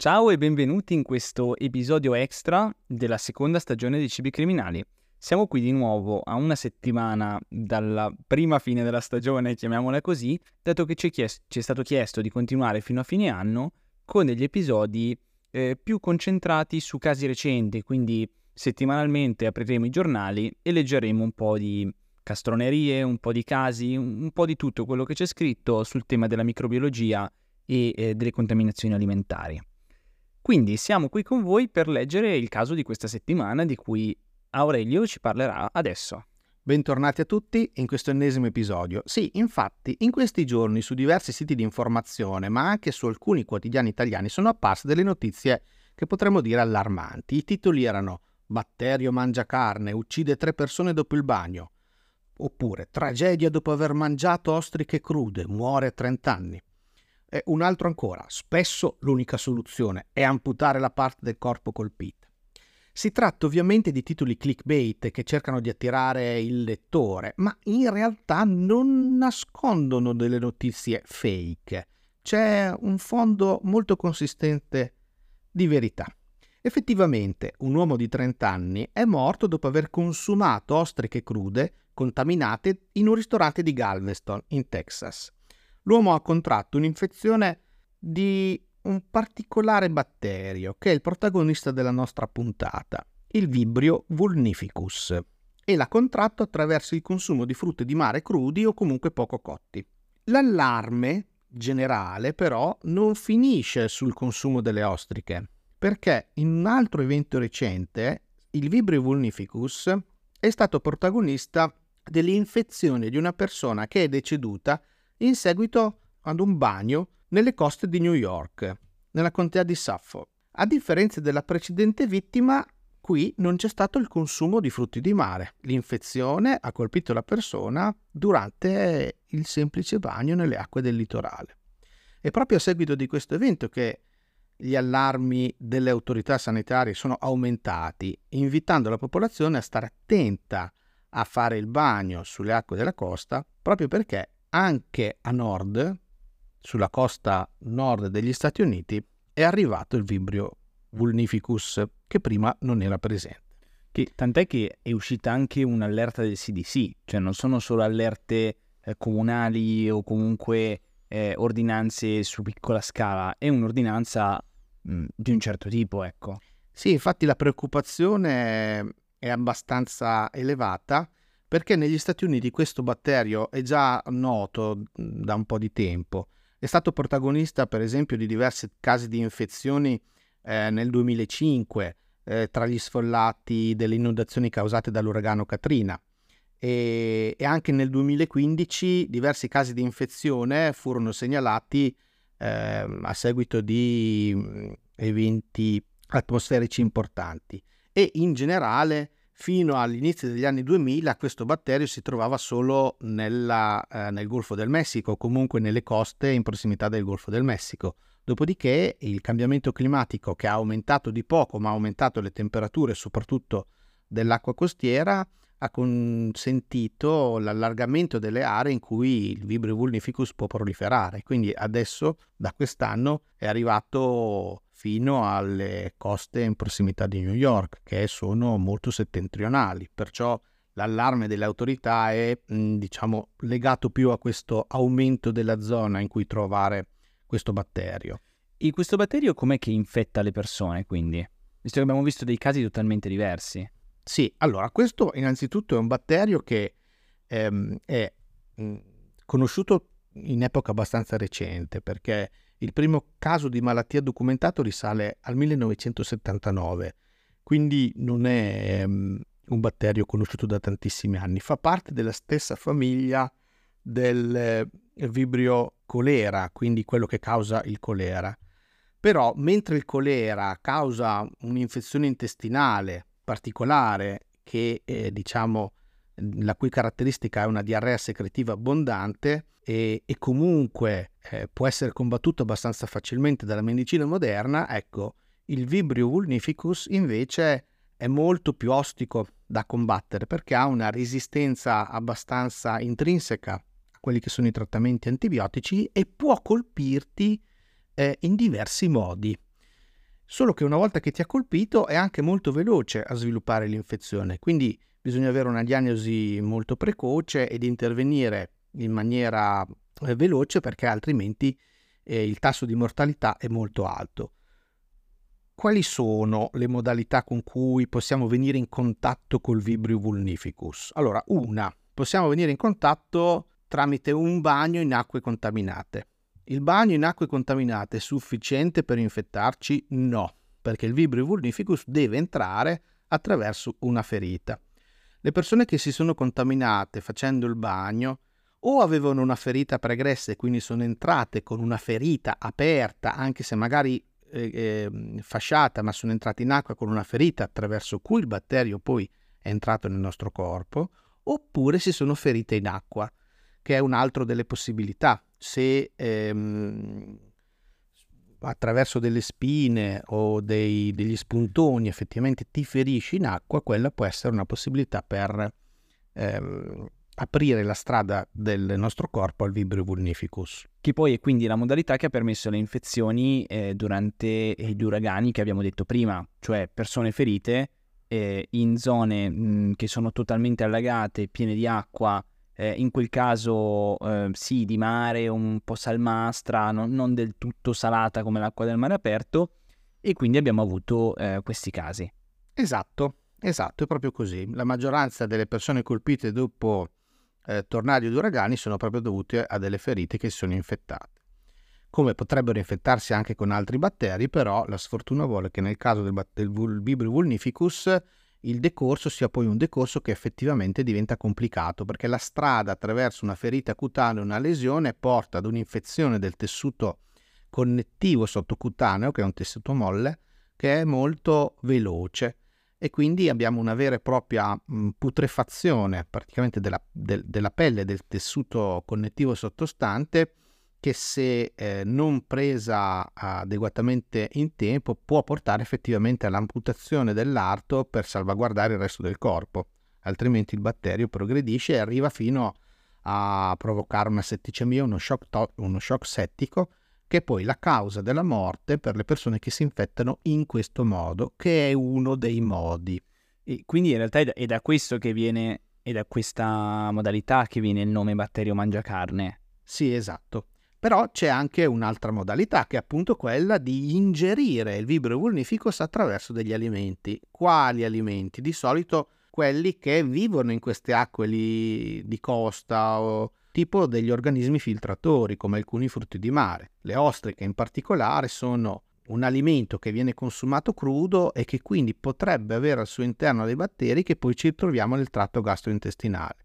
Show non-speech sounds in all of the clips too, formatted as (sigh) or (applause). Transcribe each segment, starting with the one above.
Ciao e benvenuti in questo episodio extra della seconda stagione dei Cibi Criminali. Siamo qui di nuovo a una settimana dalla prima fine della stagione, chiamiamola così, dato che ci è, chiest- ci è stato chiesto di continuare fino a fine anno con degli episodi eh, più concentrati su casi recenti, quindi settimanalmente apriremo i giornali e leggeremo un po' di castronerie, un po' di casi, un po' di tutto quello che c'è scritto sul tema della microbiologia e eh, delle contaminazioni alimentari. Quindi siamo qui con voi per leggere il caso di questa settimana di cui Aurelio ci parlerà adesso. Bentornati a tutti in questo ennesimo episodio. Sì, infatti, in questi giorni su diversi siti di informazione, ma anche su alcuni quotidiani italiani, sono apparse delle notizie che potremmo dire allarmanti. I titoli erano Batterio mangia carne, uccide tre persone dopo il bagno. Oppure Tragedia dopo aver mangiato ostriche crude, muore a 30 anni. E un altro ancora, spesso l'unica soluzione è amputare la parte del corpo colpita. Si tratta ovviamente di titoli clickbait che cercano di attirare il lettore, ma in realtà non nascondono delle notizie fake. C'è un fondo molto consistente di verità. Effettivamente, un uomo di 30 anni è morto dopo aver consumato ostriche crude contaminate in un ristorante di Galveston, in Texas l'uomo ha contratto un'infezione di un particolare batterio che è il protagonista della nostra puntata, il Vibrio vulnificus, e l'ha contratto attraverso il consumo di frutti di mare crudi o comunque poco cotti. L'allarme generale però non finisce sul consumo delle ostriche, perché in un altro evento recente il Vibrio vulnificus è stato protagonista dell'infezione di una persona che è deceduta in seguito ad un bagno nelle coste di New York, nella contea di Suffolk. A differenza della precedente vittima, qui non c'è stato il consumo di frutti di mare. L'infezione ha colpito la persona durante il semplice bagno nelle acque del litorale. È proprio a seguito di questo evento che gli allarmi delle autorità sanitarie sono aumentati, invitando la popolazione a stare attenta a fare il bagno sulle acque della costa, proprio perché anche a nord, sulla costa nord degli Stati Uniti, è arrivato il vibrio vulnificus che prima non era presente. Che, tant'è che è uscita anche un'allerta del CDC, cioè non sono solo allerte eh, comunali o comunque eh, ordinanze su piccola scala, è un'ordinanza mh, di un certo tipo, ecco. Sì, infatti la preoccupazione è abbastanza elevata perché negli Stati Uniti questo batterio è già noto da un po' di tempo. È stato protagonista, per esempio, di diversi casi di infezioni eh, nel 2005 eh, tra gli sfollati delle inondazioni causate dall'uragano Katrina. E, e, anche nel 2015 diversi casi di infezione furono segnalati eh, a seguito di eventi atmosferici importanti e in generale fino all'inizio degli anni 2000 questo batterio si trovava solo nella, eh, nel Golfo del Messico, comunque nelle coste in prossimità del Golfo del Messico. Dopodiché il cambiamento climatico che ha aumentato di poco, ma ha aumentato le temperature soprattutto dell'acqua costiera, ha consentito l'allargamento delle aree in cui il Vibrio vulnificus può proliferare. Quindi adesso, da quest'anno, è arrivato fino alle coste in prossimità di New York, che sono molto settentrionali. Perciò l'allarme delle autorità è, diciamo, legato più a questo aumento della zona in cui trovare questo batterio. E questo batterio com'è che infetta le persone, quindi? Visto che abbiamo visto dei casi totalmente diversi. Sì, allora, questo innanzitutto è un batterio che ehm, è conosciuto in epoca abbastanza recente, perché il primo caso di malattia documentato risale al 1979, quindi non è um, un batterio conosciuto da tantissimi anni. Fa parte della stessa famiglia del eh, vibrio colera, quindi quello che causa il colera. Però mentre il colera causa un'infezione intestinale particolare che eh, diciamo la cui caratteristica è una diarrea secretiva abbondante e, e comunque eh, può essere combattuto abbastanza facilmente dalla medicina moderna, ecco, il Vibrio vulnificus invece è molto più ostico da combattere perché ha una resistenza abbastanza intrinseca a quelli che sono i trattamenti antibiotici e può colpirti eh, in diversi modi. Solo che una volta che ti ha colpito è anche molto veloce a sviluppare l'infezione, quindi bisogna avere una diagnosi molto precoce ed intervenire in maniera eh, veloce perché altrimenti eh, il tasso di mortalità è molto alto. Quali sono le modalità con cui possiamo venire in contatto col Vibrio vulnificus? Allora, una, possiamo venire in contatto tramite un bagno in acque contaminate. Il bagno in acque contaminate è sufficiente per infettarci? No, perché il Vibrio vulnificus deve entrare attraverso una ferita. Le persone che si sono contaminate facendo il bagno o avevano una ferita pregressa e quindi sono entrate con una ferita aperta, anche se magari eh, eh, fasciata, ma sono entrate in acqua con una ferita attraverso cui il batterio poi è entrato nel nostro corpo, oppure si sono ferite in acqua, che è un'altra delle possibilità. Se ehm, attraverso delle spine o dei, degli spuntoni effettivamente ti ferisci in acqua, quella può essere una possibilità per ehm, aprire la strada del nostro corpo al vibrio vulnificus. Che poi è quindi la modalità che ha permesso le infezioni eh, durante gli uragani che abbiamo detto prima, cioè persone ferite eh, in zone mh, che sono totalmente allagate, piene di acqua, eh, in quel caso eh, sì, di mare, un po' salmastra, non, non, del tutto salata come l'acqua del mare aperto, e quindi abbiamo avuto eh, questi casi. Esatto, esatto, è proprio così. La maggioranza delle persone colpite dopo eh, tornadi ed uragani sono proprio dovute a delle ferite che sono infettate. Come potrebbero infettarsi anche con altri batteri, però la sfortuna vuole che nel caso del, del Vibrio vulnificus il decorso sia poi un decorso che effettivamente diventa complicato perché la strada attraverso una ferita cutanea, una lesione, porta ad un'infezione del tessuto connettivo sottocutaneo, che è un tessuto molle, che è molto veloce. E quindi abbiamo una vera e propria putrefazione praticamente della, del, della pelle del tessuto connettivo sottostante che se eh, non presa adeguatamente in tempo può portare effettivamente all'amputazione dell'arto per salvaguardare il resto del corpo, altrimenti il batterio progredisce e arriva fino a provocare una setticemia, uno shock, to- uno shock settico, che è poi la causa della morte per le persone che si infettano in questo modo, che è uno dei modi. E quindi in realtà è da, è da questo che viene, è da questa modalità che viene il nome batterio mangiacarne. Sì, esatto. Però c'è anche un'altra modalità che è appunto quella di ingerire il vibrio vulnificus attraverso degli alimenti. Quali alimenti? Di solito quelli che vivono in queste acque di costa o tipo degli organismi filtratori come alcuni frutti di mare. Le ostriche in particolare sono un alimento che viene consumato crudo e che quindi potrebbe avere al suo interno dei batteri che poi ci troviamo nel tratto gastrointestinale.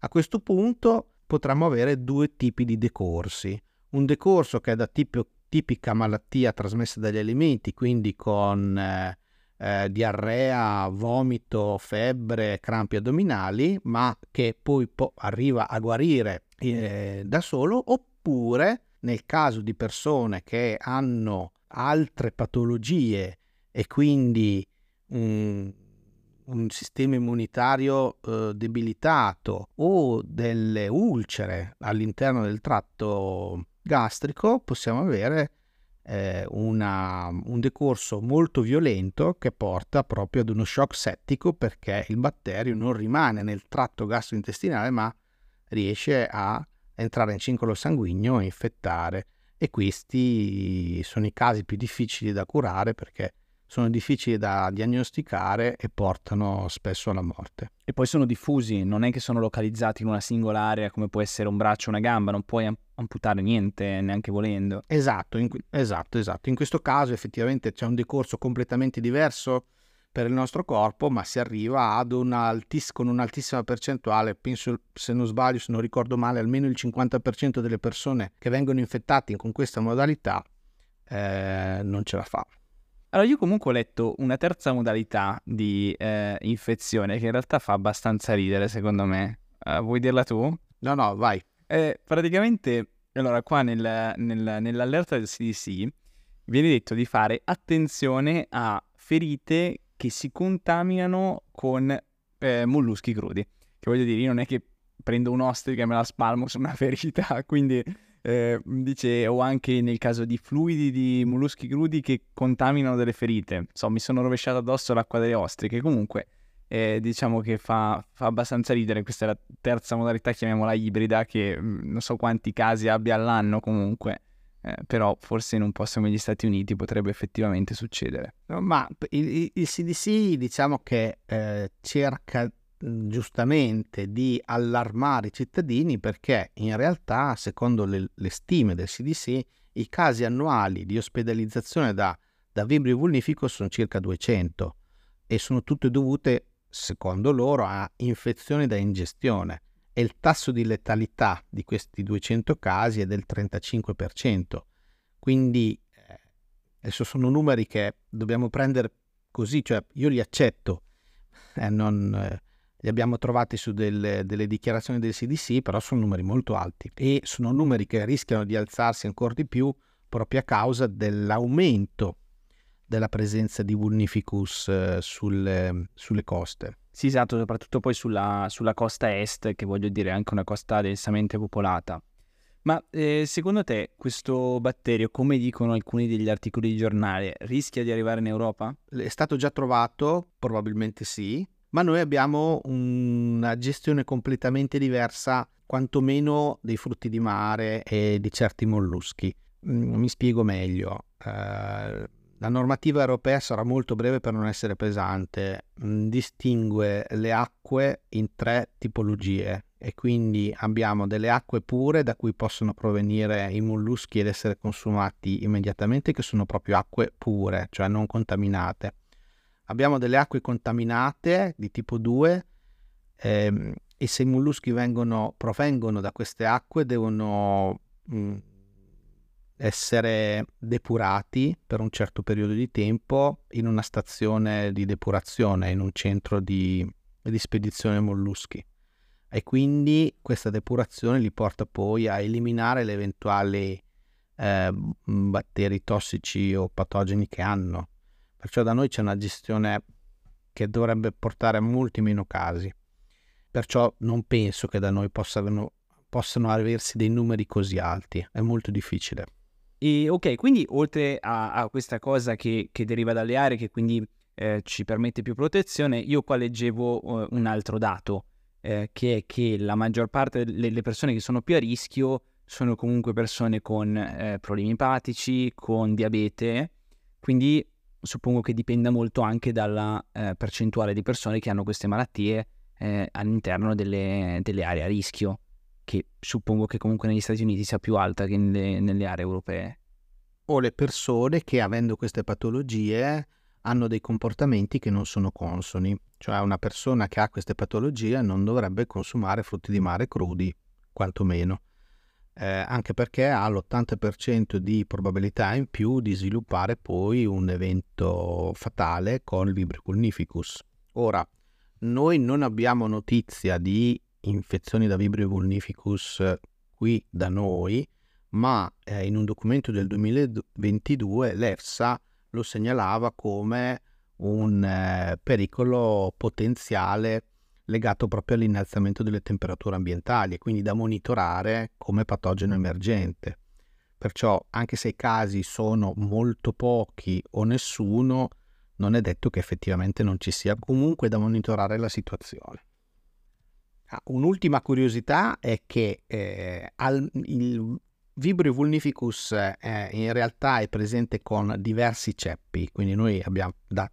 A questo punto potremmo avere due tipi di decorsi un decorso che è da tipo, tipica malattia trasmessa dagli alimenti, quindi con eh, eh, diarrea, vomito, febbre, crampi addominali, ma che poi po- arriva a guarire eh, da solo, oppure nel caso di persone che hanno altre patologie e quindi un, un sistema immunitario eh, debilitato o delle ulcere all'interno del tratto gastrico possiamo avere eh, una, un decorso molto violento che porta proprio ad uno shock settico perché il batterio non rimane nel tratto gastrointestinale ma riesce a entrare in circolo sanguigno e infettare. E questi sono i casi più difficili da curare perché sono difficili da diagnosticare e portano spesso alla morte. E poi sono diffusi, non è che sono localizzati in una singola area come può essere un braccio o una gamba, non puoi amputare niente neanche volendo. Esatto, in, esatto, esatto. In questo caso effettivamente c'è un decorso completamente diverso per il nostro corpo, ma si arriva ad un'altiss- con un'altissima percentuale, penso se non sbaglio, se non ricordo male, almeno il 50% delle persone che vengono infettate con questa modalità eh, non ce la fa. Allora, io comunque ho letto una terza modalità di eh, infezione che in realtà fa abbastanza ridere, secondo me. Uh, vuoi dirla tu? No, no, vai. Eh, praticamente, allora, qua nel, nel, nell'allerta del CDC viene detto di fare attenzione a ferite che si contaminano con eh, molluschi crudi. Che voglio dire, io non è che prendo un'ostrica e me la spalmo su una (laughs) ferita, quindi eh, dice, o anche nel caso di fluidi di molluschi crudi che contaminano delle ferite. So, mi sono rovesciato addosso l'acqua delle ostriche. Comunque, eh, diciamo che fa, fa, abbastanza ridere. Questa è la terza modalità, chiamiamola ibrida, che mm, non so quanti casi abbia all'anno comunque. Eh, però forse in un posto come gli Stati Uniti potrebbe effettivamente succedere. Ma il, il CDC diciamo che eh, cerca giustamente di allarmare i cittadini perché in realtà, secondo le, le stime del CDC, i casi annuali di ospedalizzazione da, da vibrio vulnifico sono circa 200 e sono tutte dovute, secondo loro, a infezioni da ingestione e il tasso di letalità di questi 200 casi è del 35%. Quindi eh, adesso sono numeri che dobbiamo prendere così, cioè io li accetto, eh, non, eh, li abbiamo trovati su delle, delle, dichiarazioni del CDC, però sono numeri molto alti e sono numeri che rischiano di alzarsi ancora di più proprio a causa dell'aumento della presenza di Vulnificus eh, sulle, sulle, coste. Sì, esatto, soprattutto poi sulla, sulla, costa est, che voglio dire è anche una costa densamente popolata. Ma eh, secondo te questo batterio, come dicono alcuni degli articoli di giornale, rischia di arrivare in Europa? È stato già trovato? Probabilmente sì ma noi abbiamo una gestione completamente diversa, quantomeno dei frutti di mare e di certi molluschi. Mm, mi spiego meglio. Uh, la normativa europea sarà molto breve per non essere pesante, mm, distingue le acque in tre tipologie e quindi abbiamo delle acque pure da cui possono provenire i molluschi ed essere consumati immediatamente, che sono proprio acque pure, cioè non contaminate abbiamo delle acque contaminate di tipo 2 ehm, e se i molluschi vengono, provengono da queste acque devono mh, mm, essere depurati per un certo periodo di tempo in una stazione di depurazione, in un centro di, di spedizione molluschi. E quindi questa depurazione li porta poi a eliminare le eventuali eh, batteri tossici o patogeni che hanno. Perciò da noi c'è una gestione che dovrebbe portare a molti meno casi. Perciò non penso che da noi possano, possano aversi dei numeri così alti, è molto difficile. E ok, quindi oltre a, a questa cosa che, che, deriva dalle aree, che quindi eh, ci permette più protezione, io qua leggevo uh, un altro dato, eh, che è che la maggior parte delle persone che sono più a rischio sono comunque persone con eh, problemi epatici, con diabete, quindi suppongo che dipenda molto anche dalla eh, percentuale di persone che hanno queste malattie eh, all'interno delle, delle, aree a rischio, che suppongo che comunque negli Stati Uniti sia più alta che nelle, nelle aree europee. O le persone che avendo queste patologie hanno dei comportamenti che non sono consoni, cioè una persona che ha queste patologie non dovrebbe consumare frutti di mare crudi, quantomeno eh, anche perché ha l'80% di probabilità in più di sviluppare poi un evento fatale con il Vibrio vulnificus. Ora, noi non abbiamo notizia di infezioni da Vibrio vulnificus qui da noi, ma eh, in un documento del 2022 l'EFSA lo segnalava come un eh, pericolo potenziale legato proprio all'innalzamento delle temperature ambientali e quindi da monitorare come patogeno emergente. Perciò anche se i casi sono molto pochi o nessuno, non è detto che effettivamente non ci sia comunque da monitorare la situazione. Ah, un'ultima curiosità è che eh, al, il Vibrio vulnificus eh, in realtà è presente con diversi ceppi, quindi noi abbiamo da,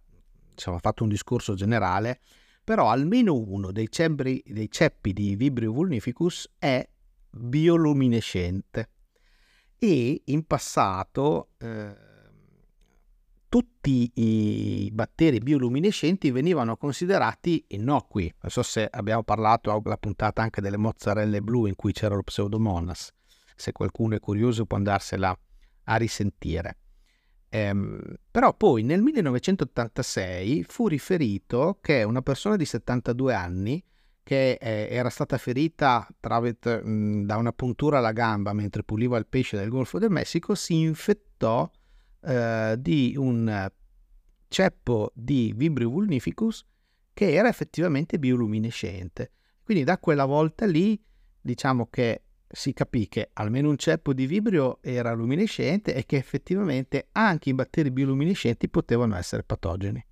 diciamo, fatto un discorso generale però almeno uno dei, cembri, dei ceppi di Vibrio vulnificus è bioluminescente e in passato eh, tutti i batteri bioluminescenti venivano considerati innocui. Non so se abbiamo parlato alla puntata anche delle mozzarelle blu in cui c'era lo pseudomonas. Se qualcuno è curioso può andarsela a risentire. Ehm, però poi nel 1986 fu riferito che una persona di 72 anni che eh, era stata ferita travit, mh, da una puntura alla gamba mentre puliva il pesce del Golfo del Messico si infettò eh, di un ceppo di Vibrio vulnificus che era effettivamente bioluminescente. Quindi da quella volta lì diciamo che si capì che almeno un ceppo di vibrio era luminescente e che effettivamente anche i batteri bioluminescenti potevano essere patogeni.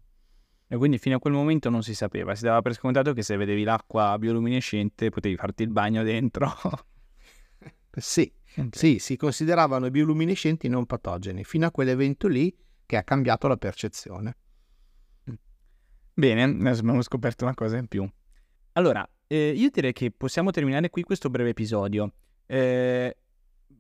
E quindi fino a quel momento non si sapeva, si dava per scontato che se vedevi l'acqua bioluminescente potevi farti il bagno dentro. (laughs) sì, okay. sì, si consideravano i bioluminescenti non patogeni, fino a quell'evento lì che ha cambiato la percezione. Bene, adesso abbiamo scoperto una cosa in più. Allora, eh, io direi che possiamo terminare qui questo breve episodio. Eh,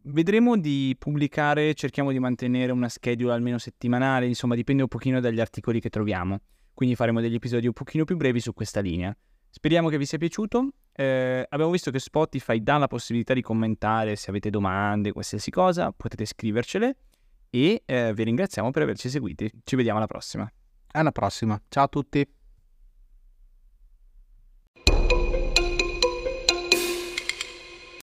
vedremo di pubblicare, cerchiamo di mantenere una schedule almeno settimanale, insomma dipende un pochino dagli articoli che troviamo, quindi faremo degli episodi un pochino più brevi su questa linea. Speriamo che vi sia piaciuto. Eh, abbiamo visto che Spotify dà la possibilità di commentare se avete domande, qualsiasi cosa, potete scrivercele e eh, vi ringraziamo per averci seguiti. Ci vediamo alla prossima. Alla prossima. Ciao a tutti.